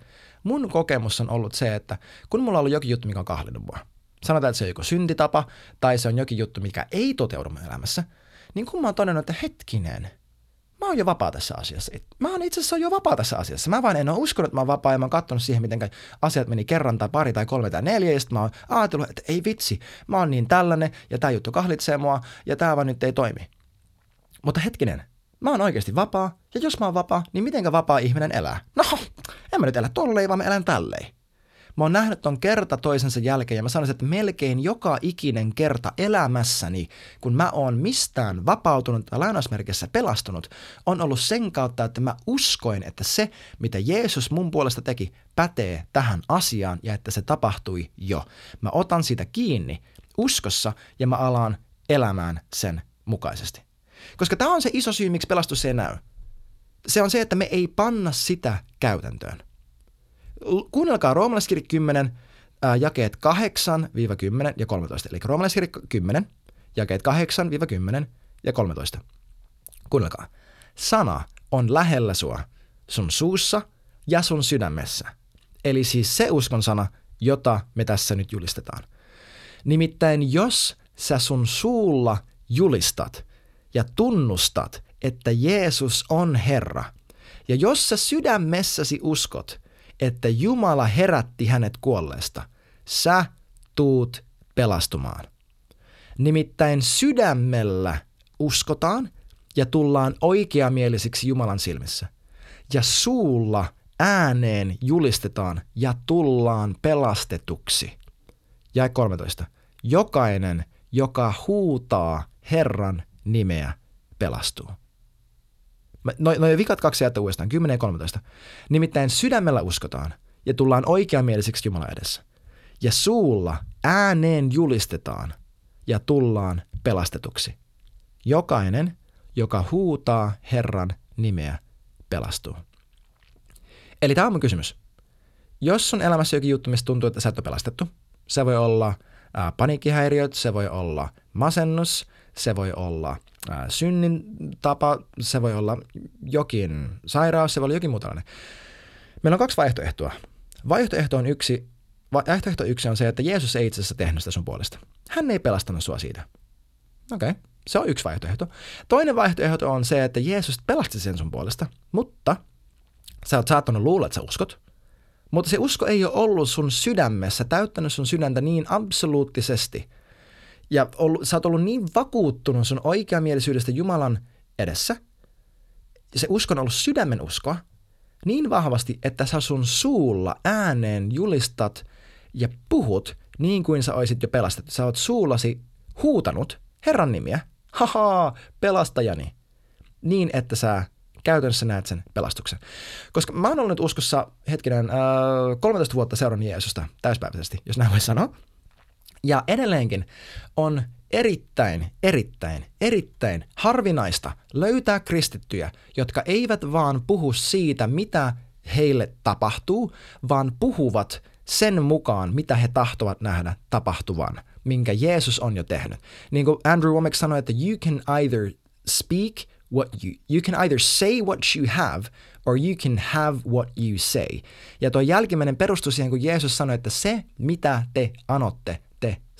mun kokemus on ollut se, että kun mulla on ollut jokin juttu, mikä on kahlinut mua, sanotaan, että se on joku syntitapa tai se on jokin juttu, mikä ei toteudu mun elämässä, niin kun mä oon todennut, että hetkinen, mä oon jo vapaa tässä asiassa. Mä oon itse asiassa jo vapaa tässä asiassa. Mä vaan en ole uskonut, että mä oon vapaa ja mä oon katsonut siihen, miten asiat meni kerran tai pari tai kolme tai neljä ja sitten mä oon ajatellut, että ei vitsi, mä oon niin tällainen ja tämä juttu kahlitsee mua ja tämä vaan nyt ei toimi. Mutta hetkinen, Mä oon oikeasti vapaa, ja jos mä oon vapaa, niin mitenkä vapaa ihminen elää? No, en mä nyt elä tolleen, vaan mä elän tälleen. Mä oon nähnyt ton kerta toisensa jälkeen ja mä sanoisin, että melkein joka ikinen kerta elämässäni, kun mä oon mistään vapautunut tai lainausmerkissä pelastunut, on ollut sen kautta, että mä uskoin, että se, mitä Jeesus mun puolesta teki, pätee tähän asiaan ja että se tapahtui jo. Mä otan sitä kiinni uskossa ja mä alaan elämään sen mukaisesti. Koska tämä on se iso syy, miksi pelastus ei näy. Se on se, että me ei panna sitä käytäntöön. Kuunnelkaa roomalaiskirja 10, ää, jakeet 8-10 ja 13. Eli roomalaiskirja 10, jakeet 8-10 ja 13. Kuunnelkaa. Sana on lähellä sua, sun suussa ja sun sydämessä. Eli siis se uskon sana, jota me tässä nyt julistetaan. Nimittäin jos sä sun suulla julistat, ja tunnustat, että Jeesus on Herra. Ja jos sä sydämessäsi uskot, että Jumala herätti hänet kuolleesta, sä tuut pelastumaan. Nimittäin sydämellä uskotaan ja tullaan oikeamielisiksi Jumalan silmissä. Ja suulla ääneen julistetaan ja tullaan pelastetuksi. Ja 13. Jokainen, joka huutaa Herran nimeä pelastuu. Noin no vikat kaksi jättä uudestaan, 10 ja 13. Nimittäin sydämellä uskotaan ja tullaan oikeamieliseksi Jumala edessä. Ja suulla ääneen julistetaan ja tullaan pelastetuksi. Jokainen, joka huutaa Herran nimeä, pelastuu. Eli tämä on mun kysymys. Jos sun elämässä jokin juttu, mistä tuntuu, että sä et ole pelastettu, se voi olla ää, paniikkihäiriöt, se voi olla masennus, se voi olla synnin tapa, se voi olla jokin sairaus, se voi olla jokin muu tällainen. Meillä on kaksi vaihtoehtoa. Vaihtoehto on yksi, vaihtoehto yksi on se, että Jeesus ei itse asiassa tehnyt sitä sun puolesta. Hän ei pelastanut sua siitä. Okei, okay. se on yksi vaihtoehto. Toinen vaihtoehto on se, että Jeesus pelasti sen sun puolesta, mutta sä oot saattanut luulla, että sä uskot, mutta se usko ei ole ollut sun sydämessä, täyttänyt sun sydäntä niin absoluuttisesti – ja ollut, sä oot ollut niin vakuuttunut sun oikeamielisyydestä Jumalan edessä, ja se usko on ollut sydämen uskoa, niin vahvasti, että sä sun suulla ääneen julistat ja puhut niin kuin sä oisit jo pelastettu. Sä oot suullasi huutanut Herran nimiä, haha, pelastajani. niin, että sä käytännössä näet sen pelastuksen. Koska mä oon ollut nyt uskossa hetkinen äh, 13 vuotta seurannut Jeesusta täyspäiväisesti, jos näin voi sanoa. Ja edelleenkin on erittäin, erittäin, erittäin harvinaista löytää kristittyjä, jotka eivät vaan puhu siitä, mitä heille tapahtuu, vaan puhuvat sen mukaan, mitä he tahtovat nähdä tapahtuvan, minkä Jeesus on jo tehnyt. Niin kuin Andrew Womack sanoi, että you can either speak what you, you can either say what you have or you can have what you say. Ja tuo jälkimmäinen perustuu siihen, kun Jeesus sanoi, että se, mitä te anotte, te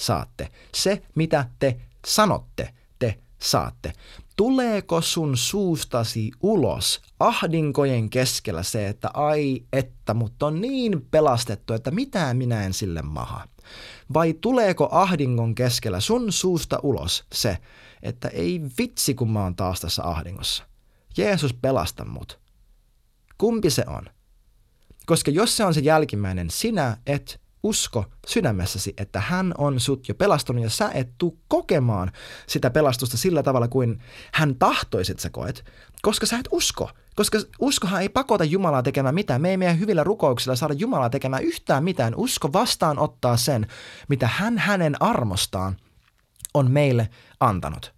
saatte. Se, mitä te sanotte, te saatte. Tuleeko sun suustasi ulos ahdinkojen keskellä se, että ai että, mutta on niin pelastettu, että mitään minä en sille maha? Vai tuleeko ahdingon keskellä sun suusta ulos se, että ei vitsi kun mä oon taas tässä ahdingossa. Jeesus pelasta mut. Kumpi se on? Koska jos se on se jälkimmäinen, sinä et usko sydämessäsi, että hän on sut jo pelastunut ja sä et tuu kokemaan sitä pelastusta sillä tavalla kuin hän tahtoisit sä koet, koska sä et usko. Koska uskohan ei pakota Jumalaa tekemään mitään. Me ei meidän hyvillä rukouksilla saada Jumalaa tekemään yhtään mitään. Usko vastaan ottaa sen, mitä hän hänen armostaan on meille antanut.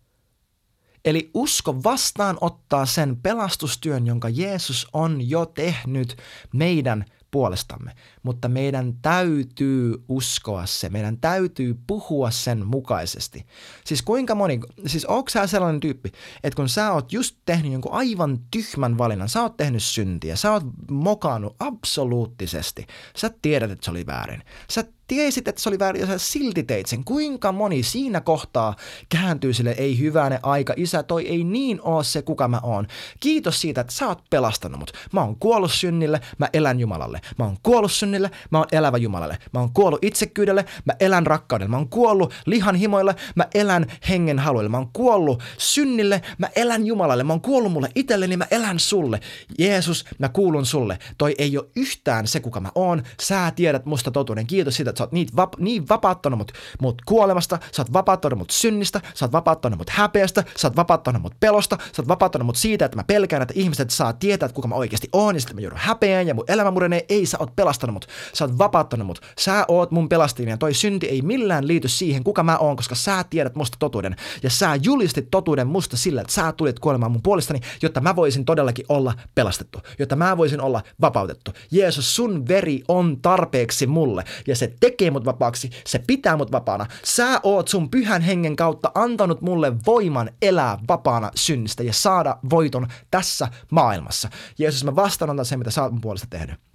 Eli usko vastaan ottaa sen pelastustyön, jonka Jeesus on jo tehnyt meidän puolestamme, mutta meidän täytyy uskoa se, meidän täytyy puhua sen mukaisesti. Siis kuinka moni, siis onko sä sellainen tyyppi, että kun sä oot just tehnyt jonkun aivan tyhmän valinnan, sä oot tehnyt syntiä, sä oot mokannut absoluuttisesti, sä tiedät, että se oli väärin, sä tiesit, että se oli väärin ja sä silti teit sen. Kuinka moni siinä kohtaa kääntyy sille, ei hyväne aika, isä, toi ei niin oo se, kuka mä oon. Kiitos siitä, että sä oot pelastanut mut. Mä oon kuollut synnille, mä elän Jumalalle. Mä oon kuollut synnille, mä oon elävä Jumalalle. Mä oon kuollut itsekyydelle, mä elän rakkaudelle. Mä oon kuollut lihan himoille, mä elän hengen haluille. Mä oon kuollut synnille, mä elän Jumalalle. Mä oon kuollut mulle itselleni, mä elän sulle. Jeesus, mä kuulun sulle. Toi ei ole yhtään se, kuka mä oon. Sä tiedät musta totuuden. Kiitos siitä, että sä oot niin, vap, niin vapauttanut mut, mut kuolemasta, sä oot vapauttanut mut synnistä, sä oot vapauttanut mut häpeästä, sä oot vapauttanut mut pelosta, sä oot vapauttanut mut siitä, että mä pelkään, että ihmiset saa tietää, että kuka mä oikeasti oon, ja sitten mä joudun häpeään ja mun elämä murenee. Ei, sä oot pelastanut mut, sä oot vapauttanut mut, sä oot mun pelastajani ja toi synti ei millään liity siihen, kuka mä oon, koska sä tiedät musta totuuden. Ja sä julistit totuuden musta sillä, että sä tulit kuolemaan mun puolestani, jotta mä voisin todellakin olla pelastettu, jotta mä voisin olla vapautettu. Jeesus, sun veri on tarpeeksi mulle ja se tekee mut vapaaksi, se pitää mut vapaana. Sä oot sun pyhän hengen kautta antanut mulle voiman elää vapaana synnistä ja saada voiton tässä maailmassa. Jeesus, mä vastaanotan sen, mitä sä oot mun puolesta tehnyt.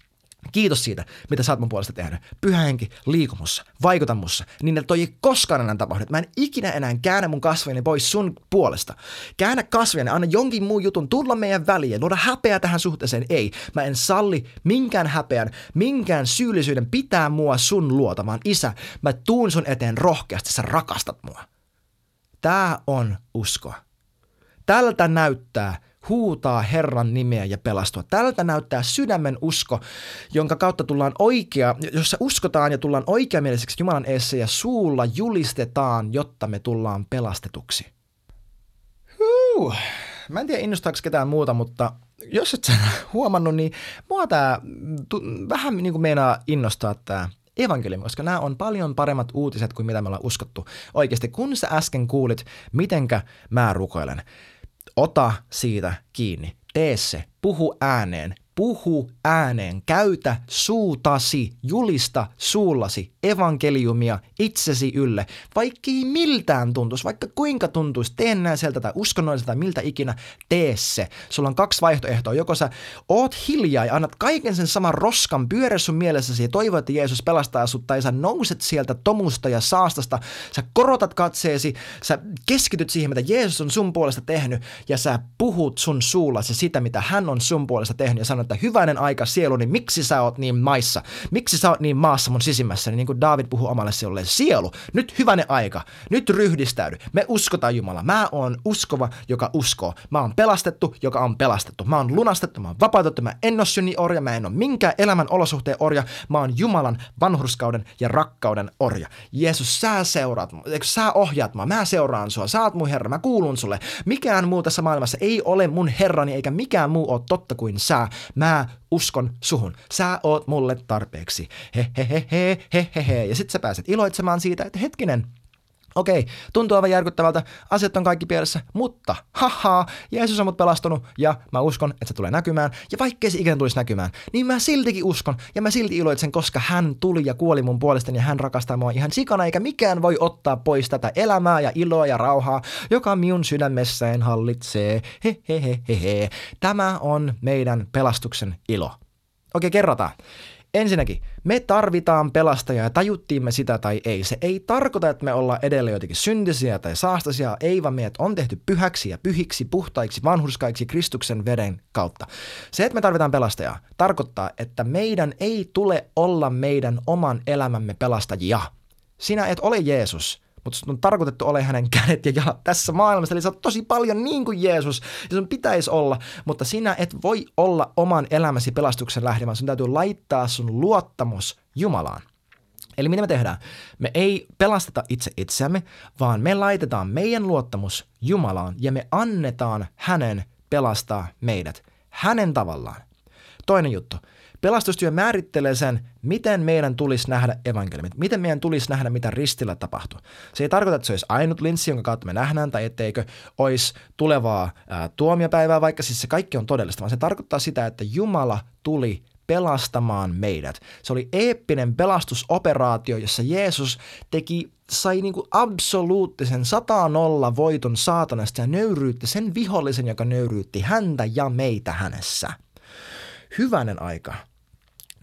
Kiitos siitä, mitä sä oot mun puolesta tehnyt. Pyhä henki, liikumussa, vaikuta mussa, niin että toi ei koskaan enää tapahdu. Mä en ikinä enää käännä mun kasvojeni pois sun puolesta. Käännä kasvojeni, anna jonkin muun jutun tulla meidän väliin, luoda häpeä tähän suhteeseen. Ei, mä en salli minkään häpeän, minkään syyllisyyden pitää mua sun luota, vaan isä, mä tuun sun eteen rohkeasti, sä rakastat mua. Tää on uskoa. Tältä näyttää huutaa Herran nimeä ja pelastua. Tältä näyttää sydämen usko, jonka kautta tullaan oikea, jossa uskotaan ja tullaan oikeamieliseksi Jumalan eessä ja suulla julistetaan, jotta me tullaan pelastetuksi. Huh. Mä en tiedä innostaako ketään muuta, mutta jos et sä huomannut, niin mua tää vähän niin kuin meinaa innostaa tää evankeliumi, koska nämä on paljon paremmat uutiset kuin mitä me ollaan uskottu. Oikeasti, kun sä äsken kuulit, mitenkä mä rukoilen, Ota siitä kiinni. Tee se. Puhu ääneen puhu ääneen, käytä suutasi, julista suullasi evankeliumia itsesi ylle, vaikka ei miltään tuntuisi, vaikka kuinka tuntuisi, sieltä tai uskonnolliselta miltä ikinä, tee se. Sulla on kaksi vaihtoehtoa, joko sä oot hiljaa ja annat kaiken sen saman roskan pyörä sun mielessäsi ja toivot, että Jeesus pelastaa sut, tai sä nouset sieltä tomusta ja saastasta, sä korotat katseesi, sä keskityt siihen, mitä Jeesus on sun puolesta tehnyt, ja sä puhut sun suullasi sitä, mitä hän on sun puolesta tehnyt, ja sanot, että hyvänen aika sieluni, miksi sä oot niin maissa? Miksi sä oot niin maassa mun sisimmässä? Niin kuin David puhuu omalle sielulle, sielu, nyt hyvänen aika, nyt ryhdistäydy. Me uskotaan Jumala. Mä oon uskova, joka uskoo. Mä oon pelastettu, joka on pelastettu. Mä oon lunastettu, mä oon vapautettu, mä en ole synni orja, mä en ole minkään elämän olosuhteen orja. Mä oon Jumalan vanhurskauden ja rakkauden orja. Jeesus, sä seuraat, sä ohjaat mä, mä seuraan sua, sä oot mun Herra, mä kuulun sulle. Mikään muu tässä maailmassa ei ole mun Herrani eikä mikään muu ole totta kuin sä. Mä uskon suhun. Sä oot mulle tarpeeksi. He he he he he he he. Ja sit sä pääset iloitsemaan siitä, että hetkinen, Okei, tuntuu aivan järkyttävältä, asiat on kaikki pielessä, mutta haha, Jeesus on mut pelastunut ja mä uskon, että se tulee näkymään. Ja vaikkei se ikinä tulisi näkymään, niin mä siltikin uskon ja mä silti iloitsen, koska hän tuli ja kuoli mun puolestani ja hän rakastaa mua ihan sikana, eikä mikään voi ottaa pois tätä elämää ja iloa ja rauhaa, joka minun sydämessäin hallitsee. He he he he he. Tämä on meidän pelastuksen ilo. Okei, kerrotaan. Ensinnäkin, me tarvitaan pelastajaa ja tajuttiin me sitä tai ei. Se ei tarkoita, että me ollaan edelleen jotenkin syntisiä tai saastaisia, ei vaan meidät on tehty pyhäksi ja pyhiksi, puhtaiksi, vanhurskaiksi Kristuksen veden kautta. Se, että me tarvitaan pelastajaa, tarkoittaa, että meidän ei tule olla meidän oman elämämme pelastajia. Sinä et ole Jeesus, mutta on tarkoitettu ole hänen kädet ja jalat tässä maailmassa. Eli sä oot tosi paljon niin kuin Jeesus, ja sun pitäisi olla, mutta sinä et voi olla oman elämäsi pelastuksen lähde, vaan sun täytyy laittaa sun luottamus Jumalaan. Eli mitä me tehdään? Me ei pelasteta itse itseämme, vaan me laitetaan meidän luottamus Jumalaan ja me annetaan hänen pelastaa meidät hänen tavallaan. Toinen juttu. Pelastustyö määrittelee sen, miten meidän tulisi nähdä evankeliumit, miten meidän tulisi nähdä, mitä ristillä tapahtuu. Se ei tarkoita, että se olisi ainut linssi, jonka kautta me nähdään, tai etteikö olisi tulevaa ää, tuomiopäivää, vaikka siis se kaikki on todellista, vaan se tarkoittaa sitä, että Jumala tuli pelastamaan meidät. Se oli eeppinen pelastusoperaatio, jossa Jeesus teki, sai niin kuin absoluuttisen sataa nolla voiton saatanasta ja nöyryytti sen vihollisen, joka nöyryytti häntä ja meitä hänessä. Hyvänen aika.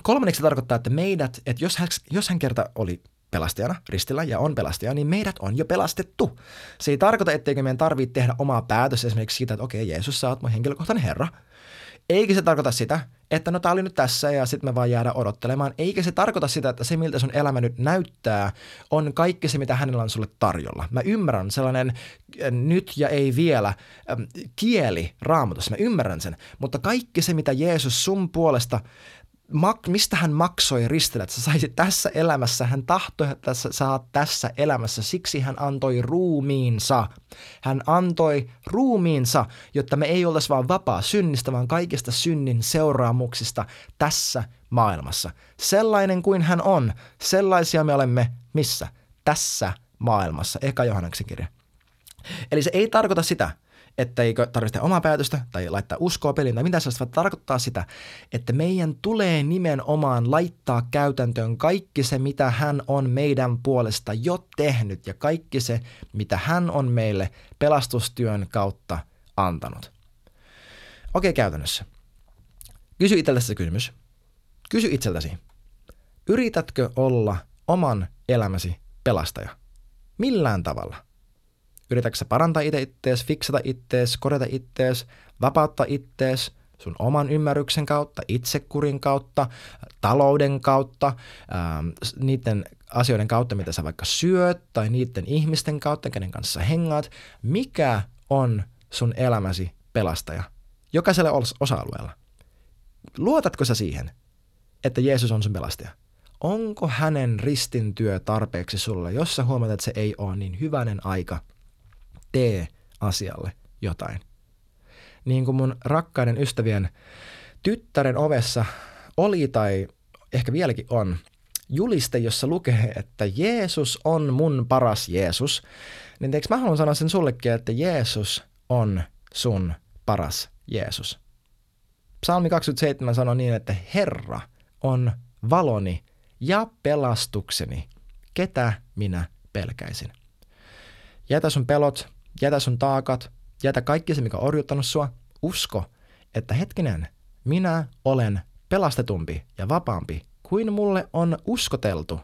Kolmanneksi se tarkoittaa, että meidät, että jos hän, jos hän kerta oli pelastajana ristillä ja on pelastaja, niin meidät on jo pelastettu. Se ei tarkoita, etteikö meidän tarvitse tehdä omaa päätös esimerkiksi siitä, että okei, Jeesus, sä oot mun henkilökohtainen Herra. Eikä se tarkoita sitä, että no tää oli nyt tässä ja sitten me vaan jäädä odottelemaan. Eikä se tarkoita sitä, että se miltä sun elämä nyt näyttää, on kaikki se, mitä hänellä on sulle tarjolla. Mä ymmärrän sellainen äh, nyt ja ei vielä ähm, kieli raamatussa, mä ymmärrän sen. Mutta kaikki se, mitä Jeesus sun puolesta mak- mistä hän maksoi ristillä, että sä saisit tässä elämässä, hän tahtoi, että sä saat tässä elämässä, siksi hän antoi ruumiinsa. Hän antoi ruumiinsa, jotta me ei oltaisi vaan vapaa synnistä, vaan kaikista synnin seuraamuksista tässä maailmassa. Sellainen kuin hän on, sellaisia me olemme missä? Tässä maailmassa. Eka Johanneksen kirja. Eli se ei tarkoita sitä, että eikö tarvitse omaa päätöstä tai laittaa uskoa peliin tai mitä sellaista, vaan tarkoittaa sitä, että meidän tulee nimenomaan laittaa käytäntöön kaikki se, mitä hän on meidän puolesta jo tehnyt ja kaikki se, mitä hän on meille pelastustyön kautta antanut. Okei, käytännössä. Kysy itsellesi se kysymys. Kysy itseltäsi. Yritätkö olla oman elämäsi pelastaja? Millään tavalla. Yritätkö sä parantaa itse ittees, fiksata ittees, korjata ittees, vapauttaa ittees sun oman ymmärryksen kautta, itsekurin kautta, talouden kautta, ähm, niiden asioiden kautta, mitä sä vaikka syöt, tai niiden ihmisten kautta, kenen kanssa hengaat. Mikä on sun elämäsi pelastaja? Jokaisella osa-alueella. Luotatko sä siihen, että Jeesus on sun pelastaja? Onko hänen ristin työ tarpeeksi sulle, jos sä huomaat, että se ei ole niin hyvänen aika – tee asialle jotain. Niin kuin mun rakkaiden ystävien tyttären ovessa oli tai ehkä vieläkin on juliste, jossa lukee, että Jeesus on mun paras Jeesus, niin teikö mä haluan sanoa sen sullekin, että Jeesus on sun paras Jeesus. Psalmi 27 sanoo niin, että Herra on valoni ja pelastukseni. Ketä minä pelkäisin? Jätä sun pelot, jätä sun taakat, jätä kaikki se, mikä on orjuttanut sua, usko, että hetkinen, minä olen pelastetumpi ja vapaampi kuin mulle on uskoteltu,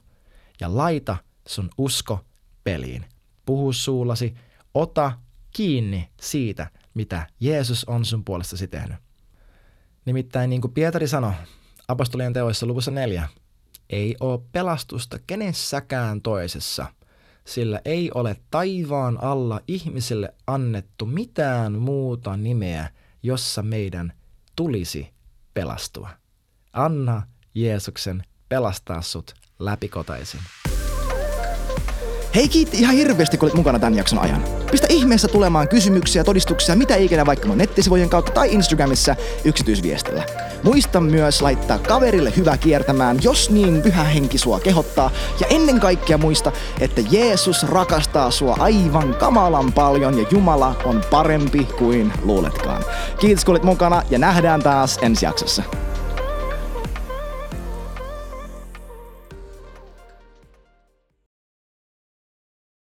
ja laita sun usko peliin. Puhu suullasi, ota kiinni siitä, mitä Jeesus on sun puolestasi tehnyt. Nimittäin niin kuin Pietari sanoi apostolien teoissa luvussa neljä, ei ole pelastusta kenessäkään toisessa, sillä ei ole taivaan alla ihmisille annettu mitään muuta nimeä, jossa meidän tulisi pelastua. Anna Jeesuksen pelastaa sut läpikotaisin.
Hei kiitti ihan hirveästi, kun olit mukana tämän jakson ajan. Pistä ihmeessä tulemaan kysymyksiä, todistuksia, mitä ikinä vaikka mun nettisivujen kautta tai Instagramissa yksityisviestillä. Muista myös laittaa kaverille hyvä kiertämään, jos niin pyhä henki sua kehottaa. Ja ennen kaikkea muista, että Jeesus rakastaa sua aivan kamalan paljon ja Jumala on parempi kuin luuletkaan. Kiitos kun olit mukana ja nähdään taas ensi jaksossa.